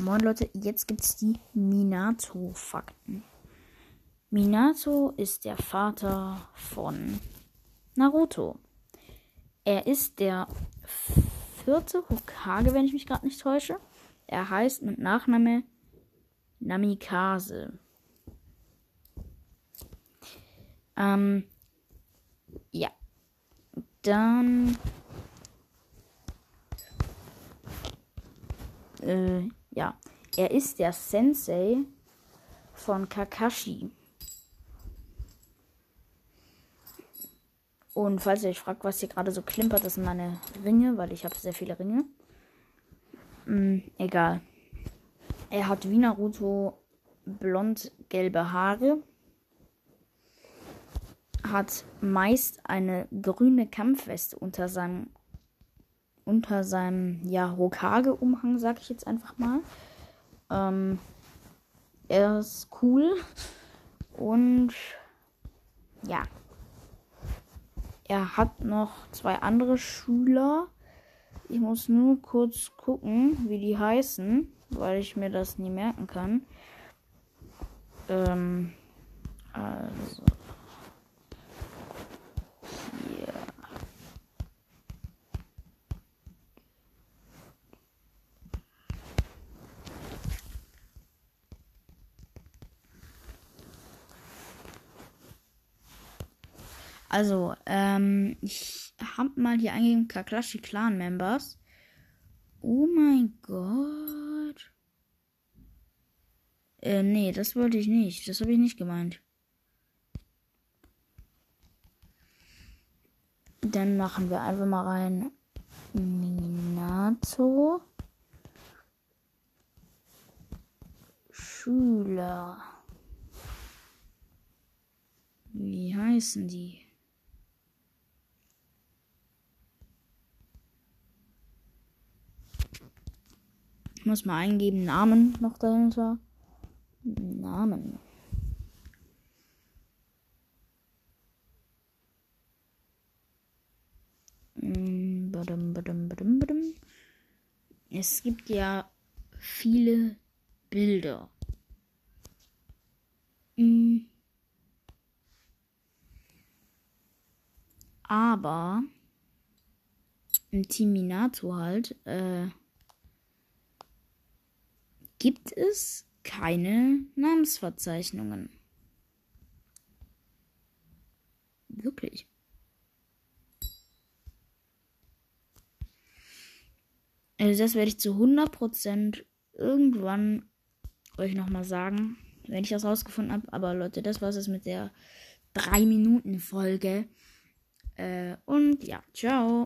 Moin Leute, jetzt gibt's die Minato-Fakten. Minato ist der Vater von Naruto. Er ist der vierte Hokage, wenn ich mich gerade nicht täusche. Er heißt mit Nachname Namikaze. Ähm, ja. Dann. Äh, ja. Er ist der Sensei von Kakashi. Und falls ihr euch fragt, was hier gerade so klimpert, das sind meine Ringe, weil ich habe sehr viele Ringe. Hm, egal. Er hat wie Naruto blond-gelbe Haare. Hat meist eine grüne Kampfweste unter seinem unter seinem ja Hokage-Umhang, sag ich jetzt einfach mal. Ähm, er ist cool und ja. Er hat noch zwei andere Schüler. Ich muss nur kurz gucken, wie die heißen, weil ich mir das nie merken kann. Ähm, also. Also, ähm, ich hab mal hier eingegeben Kakashi Clan Members. Oh mein Gott. Äh, nee, das wollte ich nicht. Das habe ich nicht gemeint. Dann machen wir einfach mal rein Minato. Schüler. Wie heißen die? Ich muss mal eingeben, Namen noch dahinter. Namen. Mm. Es gibt ja viele Bilder. Mm. Aber im Team Minato halt, äh, gibt es keine Namensverzeichnungen. Wirklich. Also das werde ich zu 100% irgendwann euch nochmal sagen, wenn ich das rausgefunden habe. Aber Leute, das war es mit der 3-Minuten-Folge. Äh, und ja, ciao.